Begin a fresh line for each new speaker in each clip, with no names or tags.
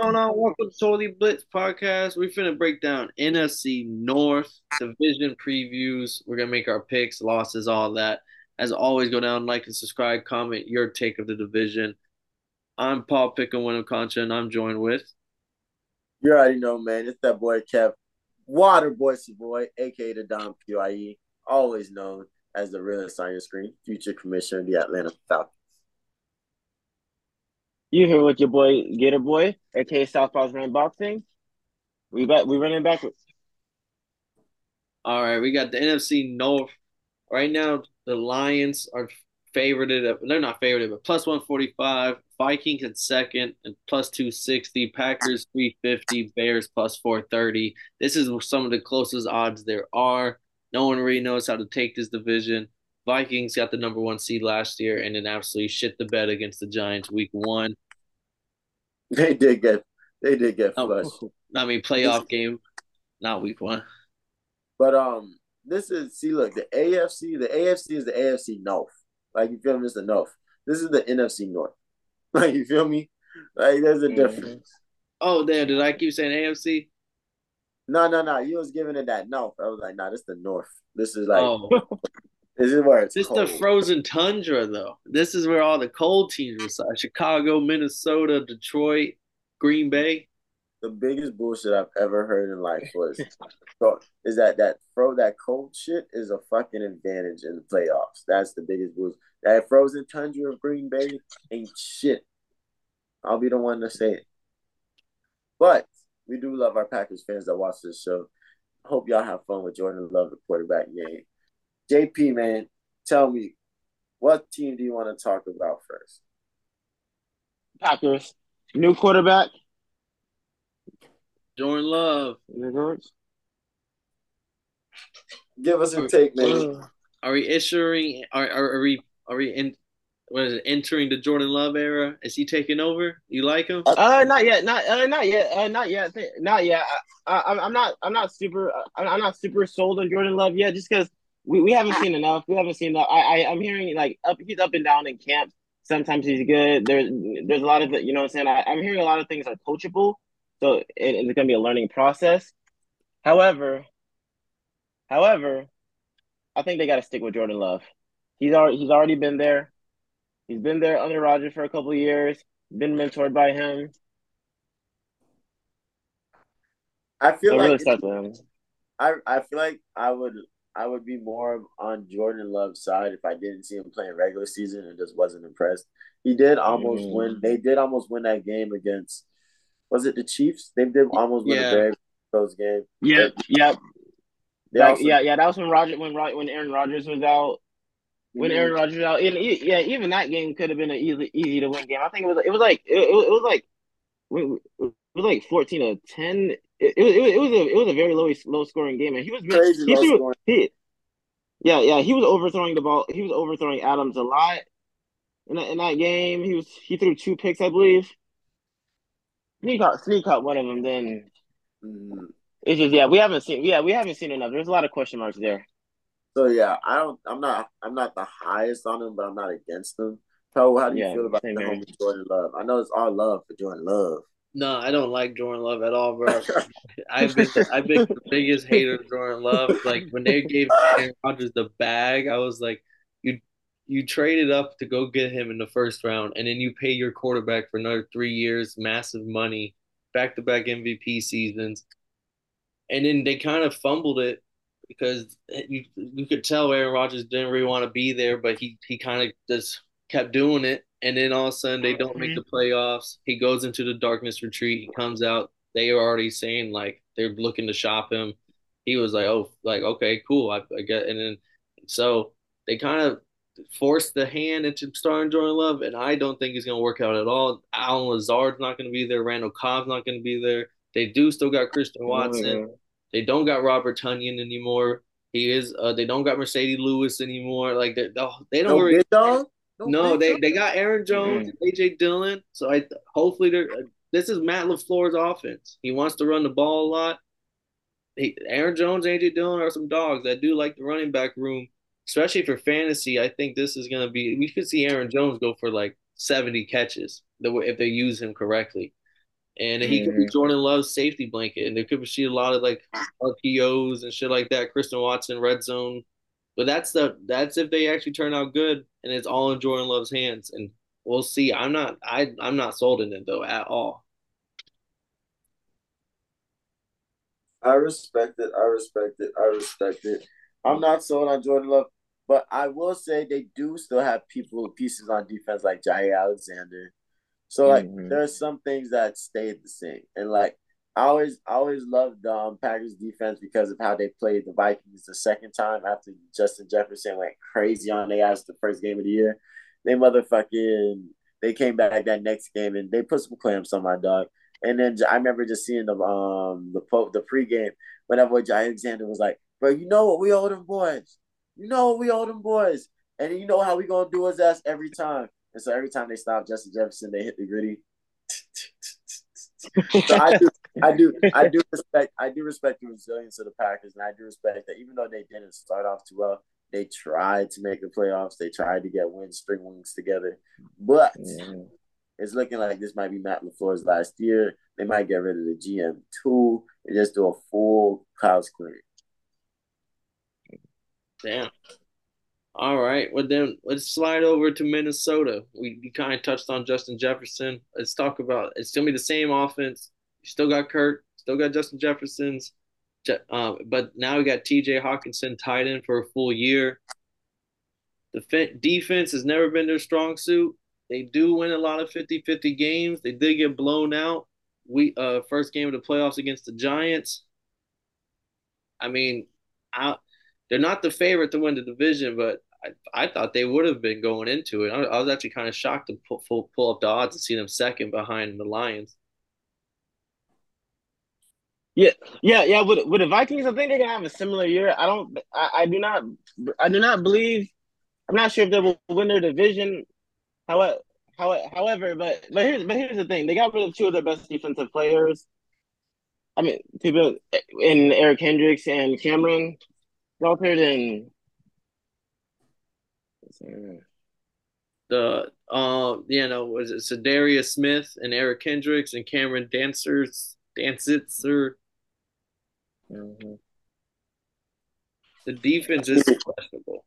going on? Welcome to Totally Blitz podcast. We're finna break down NFC North division previews. We're gonna make our picks, losses, all that. As always, go down, like and subscribe, comment your take of the division. I'm Paul Pickham, Winham Concha, and I'm joined with.
You already know, man. It's that boy Kev, Water Boy, aka the Dom QIE, always known as the realest on your screen, future commissioner of the Atlanta Falcons.
You here with your boy Gator Boy, aka Southpaw's Run Boxing. We back we running backwards.
All right, we got the NFC North. Right now, the Lions are favorited. They're not favorited, but plus 145. Vikings at second and plus 260. Packers 350. Bears plus 430. This is some of the closest odds there are. No one really knows how to take this division. Vikings got the number one seed last year and then absolutely shit the bed against the Giants week one.
They did get they did get
Oh,
flushed.
I mean playoff game, not week one.
But um this is see look, the AFC, the AFC is the AFC North. Like you feel me? It's the North. This is the NFC North. Like you feel me? Like there's a
Mhm.
difference.
Oh damn, did I keep saying AFC?
No, no, no. You was giving it that North. I was like, nah, this is the North. This is like
oh,
this is where it's
this is the frozen tundra though. This is where all the cold teams reside. Chicago, Minnesota, Detroit, Green Bay.
the biggest bullshit I've ever heard in life was is that that throw that cold shit is a fucking advantage in the playoffs. That's the biggest bullshit. That frozen tundra of Green Bay ain't shit. I'll be the one to say it. But we do love our Packers fans that watch this show. Hope y'all have fun with Jordan Love, the quarterback game. JP, man, tell me, what team do you want to talk about first?
Packers. New quarterback.
Jordan Love.
Give us a take, man.
Are we issuing? Are, are, are we? Are we in? What is it? Entering the Jordan Love era? Is he taking over? You like him?
Uh, not yet, not uh, not yet, uh, not yet, not yet. I, I, I'm not, I'm not super, uh, I'm I'm not super sold on Jordan Love yet, just because we, we haven't seen enough. We haven't seen enough. I, I I'm hearing like up, he's up and down in camp. Sometimes he's good. There's there's a lot of you know what I'm saying. I, I'm hearing a lot of things are coachable, so it, it's gonna be a learning process. However, however, I think they got to stick with Jordan Love. He's already he's already been there. He's been there under Rodgers for a couple of years. Been mentored by him.
I feel
So
like
really
it's-
with him.
I I feel like I would I would be more on Jordan Love's side if I didn't see him playing regular season and just wasn't impressed. He did almost
Mm.
win. They did almost win that game against. Was it the Chiefs? They did almost win
Yeah.
the Bears close game.
Yeah, yeah,
They
Like,
also,
yeah, yeah. That was when Roger, when when Aaron Rodgers was out. When. Aaron Rodgers out, and yeah, even that game could have been an easy, easy to win game. I think it was, it was like, it, it was it was like, it was like fourteen to ten. It, it was, it was, it was a, it was a very low, low scoring game, and he was
Crazy
he threw- he- yeah, yeah, he was overthrowing the ball. He was overthrowing Adams a lot in that, in that game. He was he threw two picks, I believe. Sneak caught, sneak caught one of them. Then
Mhm.
it's just yeah, we haven't seen yeah, we haven't seen enough. There's a lot of question marks there.
So yeah, I don't. I'm not. I'm not the highest on him, but I'm not against him. So how do you
Yeah,
feel about the homie Jordan Love? I know it's all love for Jordan Love.
No, I don't like Jordan Love at all, bro. I've been I've been the biggest hater of Jordan Love. Like when they gave Aaron Rodgers the bag, I was like, you you traded up to go get him in the first round, and then you pay your quarterback for another three years, massive money, back to back MVP seasons, and then they kind of fumbled it because you you could tell Aaron Rodgers didn't really want to be there, but he he kind of just kept doing it, and then all of a sudden they don't make the playoffs. He goes into the darkness retreat. He comes out. They are already saying like they're looking to shop him. He was like, oh, like okay, cool. I, I get, and then so they kind of forced the hand into starting Jordan Love, and I don't think he's gonna work out at all. Allen Lazard's not gonna be there. Randall Cobb's not gonna be there. They do still got Christian Watson. They don't got Robert Tonyan anymore. He is. Uh, they don't got Marcedes Lewis anymore. Like they, they don't.
No
really,
big dog.
no, they they got Aaron Jones, and AJ Dillon. So I hopefully they're. This is Matt LaFleur's offense. He wants to run the ball a lot. He, Aaron Jones, AJ Dillon are some dogs that do like the running back room, especially for fantasy. I think this is gonna be. We could see Aaron Jones go for like seventy catches the way- if they use him correctly. and he could be
Mhm.
Jordan Love's safety blanket, and there could be a lot of like RPOs and shit like that. Christian Watson red zone, but that's the that's if they actually turn out good, and it's all in Jordan Love's hands, and we'll see. I'm not I I'm not sold in it though at all.
I respect it. I respect it. I respect it. I'm not sold on Jordan Love, but I will say they do still have people pieces on defense like Jaire Alexander. So like
Mhm.
there are some things that stayed the same. And like I always I always loved um Packers defense because of how they played the Vikings the second time after Justin Jefferson went crazy on their ass the first game of the year. They motherfucking they came back that next game and they put some clamps on my dog. And then I remember just seeing the um the the pregame whenever Jaire Alexander was like, "Bro, you know what we owe them boys. You know what we owe them boys, and you know how we gonna do his ass every time." And so every time they stop Justin Jefferson, they hit the gritty. so I do, I do, I do respect, I do respect the resilience of the Packers, and I do respect that even though they didn't start off too well, they tried to make the playoffs. They tried to get win string wings together, but it's looking like this might be Matt LaFleur's last year. They might get rid of the GM too and just do a full house clearing.
Damn. All right. Well, then let's slide over to Minnesota. We, kind of touched on Justin Jefferson. Let's talk about it's still be the same offense. You still got Kurt, still got Justin Jefferson's, uh, but now we got T.J. Hockenson tied in for a full year. The fe- defense has never been their strong suit. They do win a lot of 50-50 games. They did get blown out. We uh first game of the playoffs against the Giants. I mean, I they're not the favorite to win the division, but I, I thought they would have been going into it. I, I was actually kind of shocked to pull, pull, up the odds and see them second behind the Lions.
Yeah, yeah, yeah. With with the Vikings, I think they're gonna have a similar year. I don't. I, I do not. I do not believe. I'm not sure if they will win their division. However, however, but but here's but here's the thing. They got rid of two of their best defensive players. I mean, people in Eric Hendricks and Cameron Walter and
The uh, you know, was it Za'Darius Smith and Eric Kendricks and Cameron Dancers Dancitzer?
Mhm.
The defense is questionable.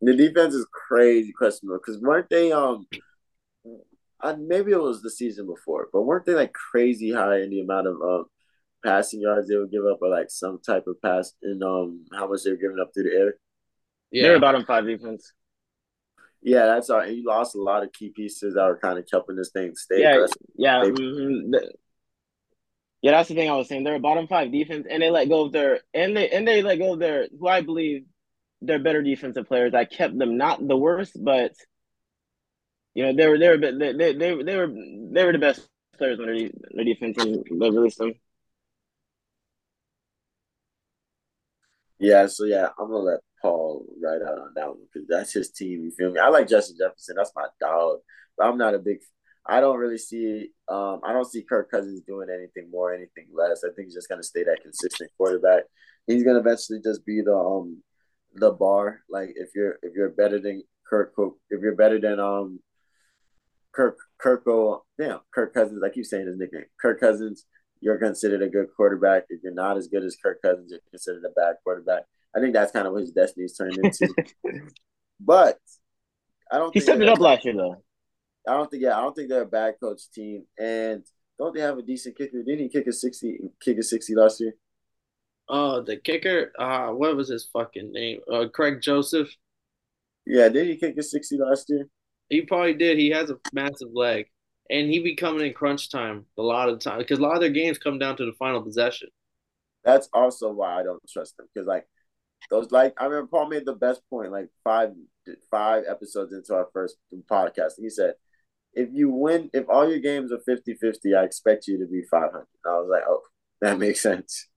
The defense is crazy questionable because weren't they um uh, maybe it was the season before, but weren't they like crazy high in the amount of um passing yards they would give up or like some type of pass and um how much they were giving up through the air?
Yeah.
they're a bottom five defense.
Yeah, that's all. You lost a lot of key pieces that were kind of helping this thing stay.
Yeah,
aggressive.
yeah,
They-
mhm. The- yeah. That's the thing I was saying. They're a bottom five defense, and they let go of their and they and they let go of their who I believe they're better defensive players. I kept them not the worst, but you know they were they were they they they, they were they were the best players on their, their defense, and they released them.
Yeah, so yeah, I'm gonna let Paul ride out on that one because that's his team. You feel me? I like Justin Jefferson. That's my dog. But I'm not a big. I don't really see. Um, I don't see Kirk Cousins doing anything more, anything less. I think he's just gonna stay that consistent quarterback. He's gonna eventually just be the um the bar. Like if you're if you're better than Kirk, Cook- if you're better than um Kirk Kirko, damn Kirk Cousins. I keep saying his nickname, Kirk Cousins. You're considered a good quarterback. If you're not as good as Kirk Cousins, you're considered a bad quarterback. I think that's kind of what his destiny is turned into. but I don't.
Think he
think
stepped it up last year though.
I don't think. Yeah, I don't think they're a bad coach team. And don't they have a decent kicker? Didn't he kick a sixty? Kick a sixty last year?
Oh, the kicker. Uh, what was his fucking name? Uh, Greg Joseph.
Yeah, did he kick a sixty last year?
He probably did. He has a massive leg, and he be coming in crunch time a lot of the time because a lot of their games come down to the final possession.
That's also why I don't trust them because like those like I remember Paul made the best point like five five episodes into our first podcast. He said, "If you win, if all your games are 50-50, I expect you to be 500." I was like, "Oh, that makes sense."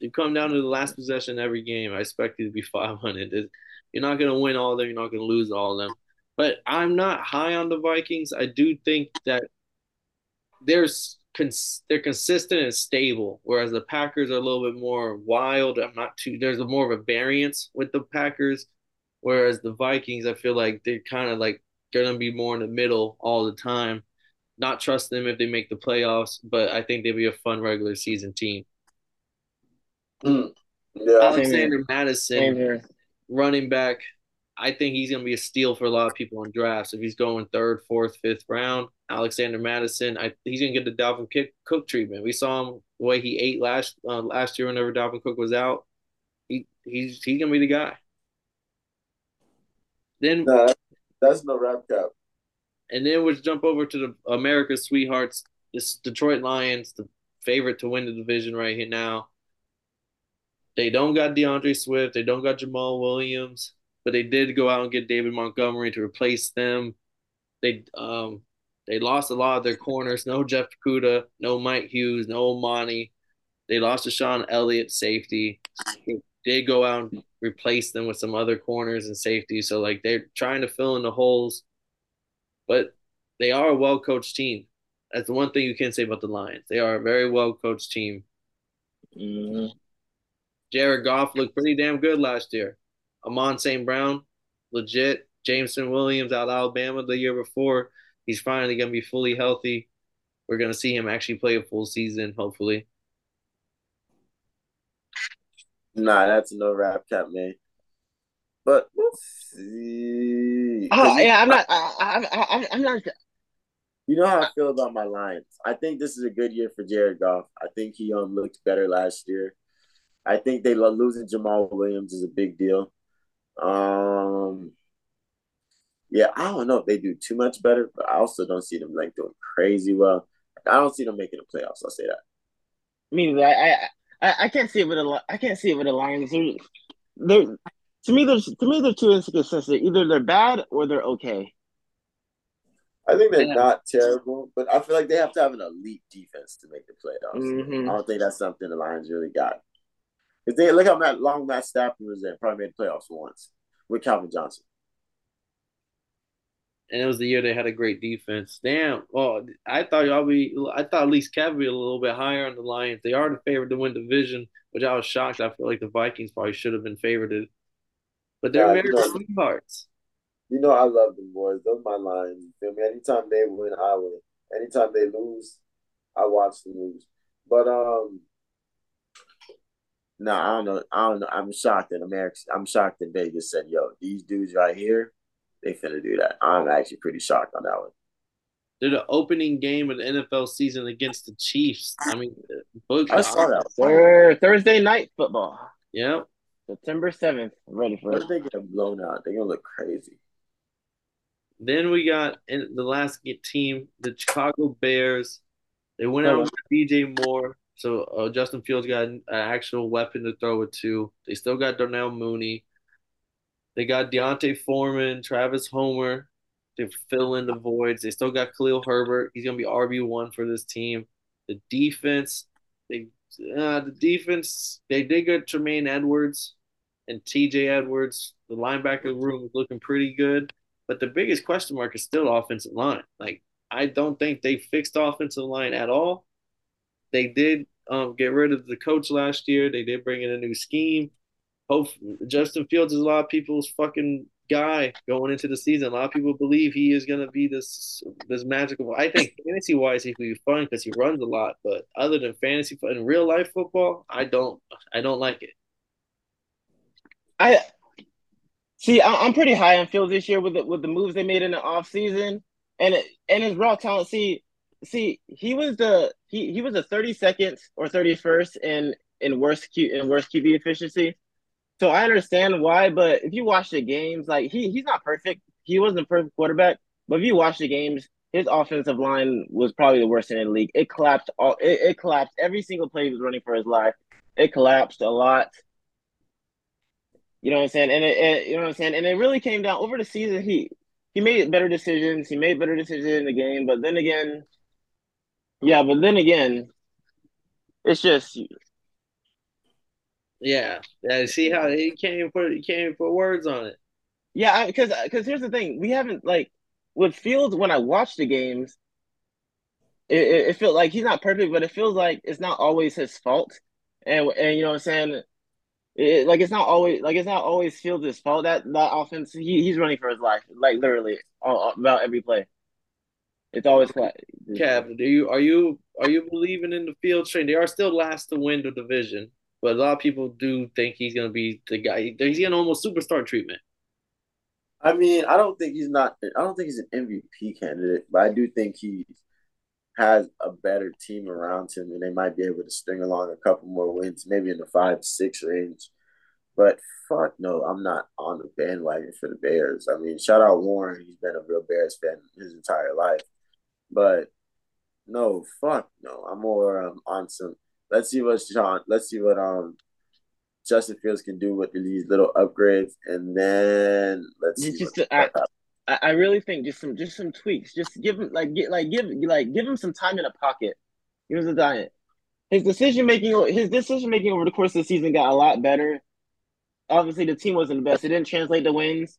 You come down to the last possession every game. I expect you to be 500. You're not going to win all of them. You're not going to lose all of them. But I'm not high on the Vikings. I do think that there's cons- they're consistent and stable, whereas the Packers are a little bit more wild. I'm not too. There's a more of a variance with the Packers, whereas the Vikings, I feel like they're kind of like going to be more in the middle all the time. not trust them if they make the playoffs, but I think they'll be a fun regular season team.
Mm. Yeah.
Alexander Mattison, running back. I think he's going to be a steal for a lot of people in drafts. If he's going third, fourth, fifth round, Alexander Mattison, I, he's going to get the Dalvin Cook treatment. We saw him the way he ate last uh, last year whenever Dalvin Cook was out. He he's he's going to be the guy. Then
nah, that's no rap cap.
And then we'll jump over to the America's sweethearts, this Detroit Lions, the favorite to win the division right here now. They don't got D'Andre Swift. They don't got Jamaal Williams, but they did go out and get David Montgomery to replace them. They um they lost a lot of their corners. No Jeff Okudah, no Mike Hughes, no Monty. They lost to Sean Elliott, safety. They did go out and replace them with some other corners and safety. So like they're trying to fill in the holes, but they are a well coached team. That's the one thing you can say about the Lions. They are a very well coached team.
Mm-hmm.
Jared Goff looked pretty damn good last year. Amon St. Brown, legit. Jameson Williams out of Alabama the year before. He's finally going to be fully healthy. We're going to see him actually play a full season, hopefully.
Nah, that's no rap cap, man. But we'll see.
Oh yeah, I'm not. I, I, I, I'm not.
You know how I feel about my Lions. I think this is a good year for Jared Goff. I think he um looked better last year. I think they losing Jamaal Williams is a big deal. Um, yeah, I don't know if they do too much better, but I also don't see them like doing crazy well. I don't see them making the playoffs. I'll say that.
I mean, I I I can't see it with a I can't see it with the Lions. They're, to me, there's to me they're too inconsistent. Either they're bad or they're okay.
I think they're yeah. not terrible, but I feel like they have to have an elite defense to make the playoffs. Mm-hmm. I don't think that's something the Lions really got. If they look how long Matt Stafford was there, probably made the playoffs once with Calvin Johnson.
And it was the year they had a great defense. Damn. Well, I thought y'all be. I thought at least Kev be a little bit higher on the Lions. They are the favorite to win division, which I was shocked. I feel like the Vikings probably should have been favored, but they're yeah, very you know, sweethearts.
You know I love them boys. Those are my Lions. You feel me? Anytime they win, I win. Anytime they lose, I watch them lose. But um, no, I don't know. I don't know. I'm shocked that America. I'm shocked that Vegas said, "Yo, these dudes right here, they finna do that." I'm actually pretty shocked on that one.
They're the opening game of the NFL season against the Chiefs. I mean,
book, I uh, saw that. Thir- Thursday night football.
Yep.
September seventh. Ready for
what it. They get blown out, they're gonna look crazy.
Then we got in the last team, the Chicago Bears. They went out with DJ Moore. So uh, Justin Fields got an actual weapon to throw it to. They still got Darnell Mooney. They got D'Onta Foreman, Travis Homer to fill in the voids. They still got Khalil Herbert. He's gonna be RB one for this team. The defense, they uh, the defense they did get Tremaine Edmunds and T.J. Edwards. The linebacker room is looking pretty good, but the biggest question mark is still offensive line. Like I don't think they fixed offensive line at all. They did um, get rid of the coach last year. They did bring in a new scheme. Hope Justin Fields is a lot of people's fucking guy going into the season. A lot of people believe he is going to be this this magical. I think fantasy wise he could be fun because he runs a lot, but other than fantasy in real life football, I don't I don't like it.
I see. I'm pretty high on Fields this year with the, with the moves they made in the off season and it, and his raw talent. See, see, he was the he he was the 32nd or 31st in in worst Q in worst QB efficiency. So I understand why, but if you watch the games, like he he's not perfect. He wasn't perfect quarterback, but if you watch the games, his offensive line was probably the worst in the league. It collapsed all it, it collapsed every single play he was running for his life. It collapsed a lot. You know what I'm saying? And it, it, you know what I'm saying? And it really came down over the season. He he made better decisions. He made better decisions in the game, but then again, yeah, but then again, it's just
yeah. Yeah, see how he can't even put he can't even put words on it.
Yeah, because because here's the thing, we haven't like with Fields when I watch the games, it, it, it feels like he's not perfect, but it feels like it's not always his fault, and and you know what I'm saying. It, like it's not always like it's not always Fields' fault that that offense he, he's running for his life like literally all, about every play. It's always quiet.
Cap, do you are you are you believing in the field train? They are still last to win the division, but a lot of people do think he's gonna be the guy. He's getting almost superstar treatment.
I mean, I don't think he's not. I don't think he's an MVP candidate, but I do think he has a better team around him, and they might be able to string along a couple more wins, maybe in the five six range. But fuck no, I'm not on the bandwagon for the Bears. I mean, shout out Warren. He's been a real Bears fan his entire life. But no, fuck no. I'm more um, on some. Let's see what Sean. Let's see what um Justin Fields can do with these little upgrades, and then let's see.
Just, I, I really think just some just some tweaks. Just give him like get like give like give him some time in the pocket. Here's the diet. His decision making his decision making over the course of the season got a lot better. Obviously, the team wasn't the best. It didn't translate to wins.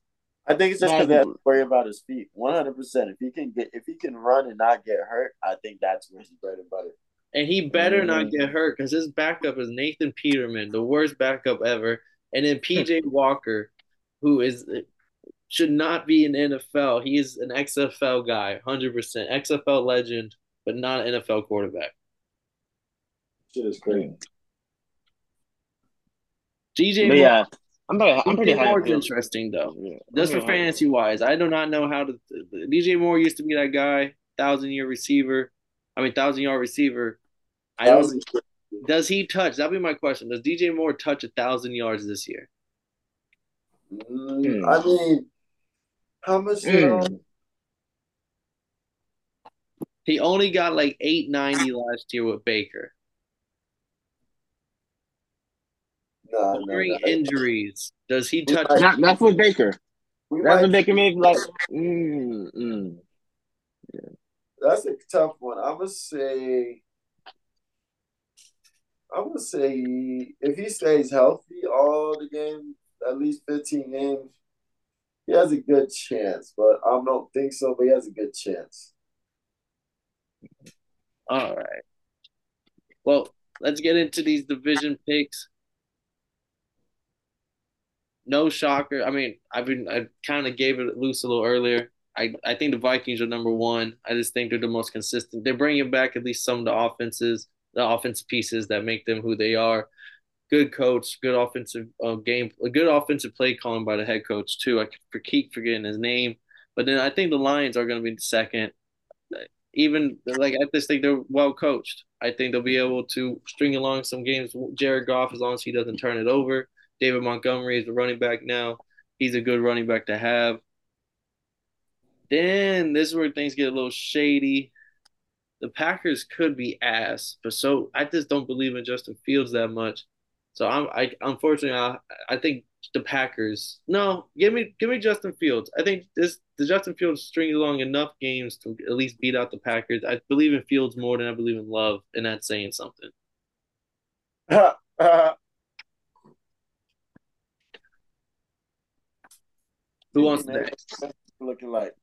I think it's just because they have to worry about his feet. One hundred percent. If he can get, if he can run and not get hurt, I think that's where he's bread and butter.
And he better mm-hmm. not get hurt because his backup is Nathan Peterman, the worst backup ever, and then PJ Walker, who is should not be in NFL. He is an XFL guy, hundred percent XFL legend, but not an NFL quarterback.
Shit is crazy.
DJ,
yeah, I'm pretty, I'm
pretty more interesting though. Yeah. Just for fantasy wise, I do not know how to. DJ Moore used to be that guy, thousand year receiver. I mean, thousand yard receiver. I don't. Does he touch? That'll be my question. Does DJ Moore touch a thousand yards this year?
Mm, I mean, how much? Mm.
He only got like eight ninety last year with Baker.
No,
During no, no. injuries, does he touch?
Not, not for Baker. We That's might, what Baker made like. Mm, mm.
Yeah. That's a tough one. I'm gonna say. I'm gonna say if he stays healthy all the games, at least 15 games, he has a good chance. But I don't think so. But he has a good chance.
All right. Well, let's get into these division picks no shocker. I mean, I've been I kind of gave it loose a little earlier. I, I think the Vikings are number one. I just think they're the most consistent. They're bringing back at least some of the offenses, the offensive pieces that make them who they are. Good coach, good offensive uh, game, a good offensive play calling by the head coach too. I keep forgetting his name, but then I think the Lions are going to be second. Even like I just think they're well coached. I think they'll be able to string along some games. Jared Goff, as long as he doesn't turn it over. David Montgomery is the running back now. He's a good running back to have. Then this is where things get a little shady. The Packers could be ass, but so I just don't believe in Justin Fields that much. So I'm I unfortunately I, I think the Packers. No, give me give me Justin Fields. I think this the Justin Fields string along enough games to at least beat out the Packers. I believe in Fields more than I believe in Love, and that's saying something. Who wants next?
Looking like.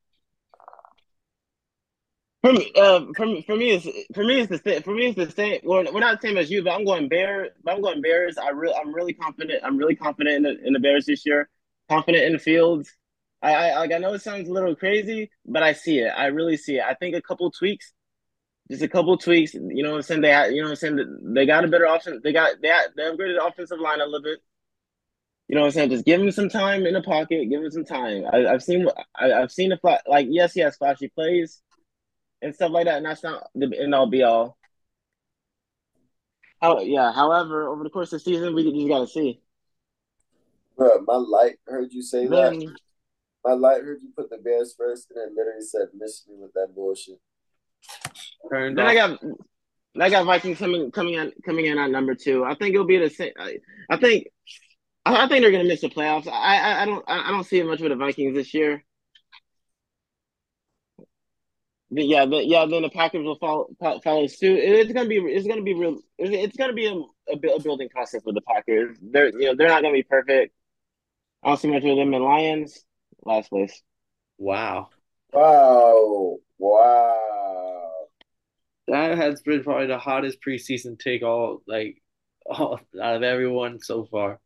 For me, uh, for me, for me, it's for me, it's the same. For me, it's the same. Well, we're not the same as you, but I'm going Bears. I'm going Bears. I really, I'm really confident. I'm really confident in the in the Bears this year. Confident in the fields. I, I like. I know it sounds a little crazy, but I see it. I really see it. I think a couple tweaks, just a couple tweaks. You know what I'm saying? They, you know what I'm saying? They got a better option. They got they, they upgraded the offensive line a little bit. You know what I'm saying? Just give him some time in the pocket. Give him some time. I, have seen I, have seen the flat like yes, he has flashy plays and stuff like that, and that's not the end all be all. Oh yeah. However, over the course of the season, we just gotta see.
Bro, my light heard you say then, that. My light heard you put the Bears first, and then literally said, "Miss me with that bullshit."
then I got, I got Vikings coming coming in coming in at number two. I think it'll be the same. I, I think I, I think they're going to miss the playoffs. I, I, I don't I don't see it much with the Vikings this year. But yeah, but yeah, then the Packers will follow follow suit. It's gonna be it's gonna be real. It's gonna be a, a, building process with the Packers. They're you know they're not gonna be perfect. I don't see much with them in Lions. Last place.
Wow.
Wow. Wow.
That has been probably the hottest preseason take all like all, out of everyone so far.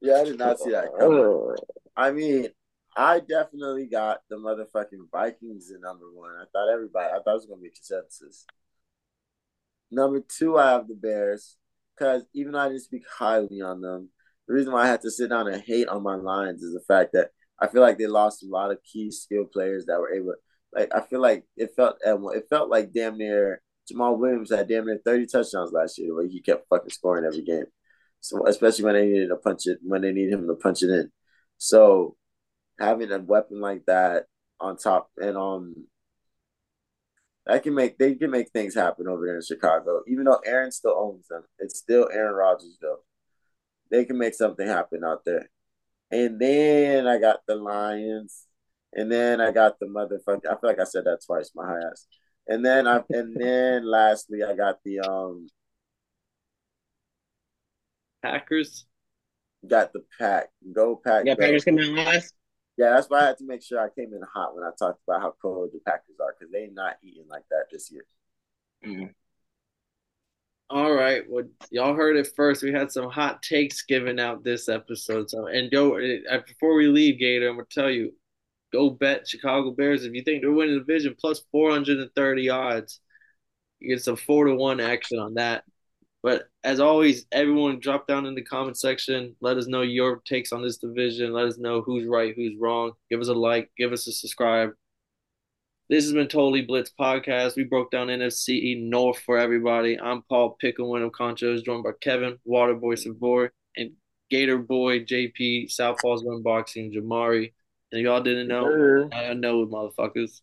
Yeah, I did not see that coming. I mean, I definitely got the motherfucking Vikings in number one. I thought everybody, I thought it was gonna be consensus. Number two, I have the Bears because even though I didn't speak highly on them, the reason why I had to sit down and hate on my Lions is the fact that I feel like they lost a lot of key skill players that were able. Like I feel like it felt it felt like damn near Jamaal Williams had damn near thirty touchdowns last year, where he kept fucking scoring every game. So especially when they needed to punch it, when they need him to punch it in. So having a weapon like that on top and um that can make they can make things happen over there in Chicago. Even though Aaron still owns them, it's still Aaron Rodgers though. They can make something happen out there. And then I got the Lions, and then I got the motherfucker. I feel like I said that twice, my high ass. And then I and then lastly I got the um
Packers.
Got the pack. Go pack.
Yeah. Packers come in last.
Yeah, that's why I had to make sure I came in hot when I talked about how cold the Packers are because they're not eating like that this year.
Mm.
All right, well, y'all heard it first. We had some hot takes given out this episode. So, and go uh, before we leave, Gator. I'm gonna tell you, go bet Chicago Bears if you think they're winning the division plus 430 odds. You get some four to one action on that. But as always, everyone drop down in the comment section. Let us know your takes on this division. Let us know who's right, who's wrong. Give us a like, give us a subscribe. This has been Totally Blitz Podcast. We broke down NFC North for everybody. I'm Paul Pickle Wyndham Conchos, joined by Kevin, Waterboy Savoy, and Gator Boy JP, Southpaws Unboxing, Jamari. And y'all didn't know? I know, motherfuckers.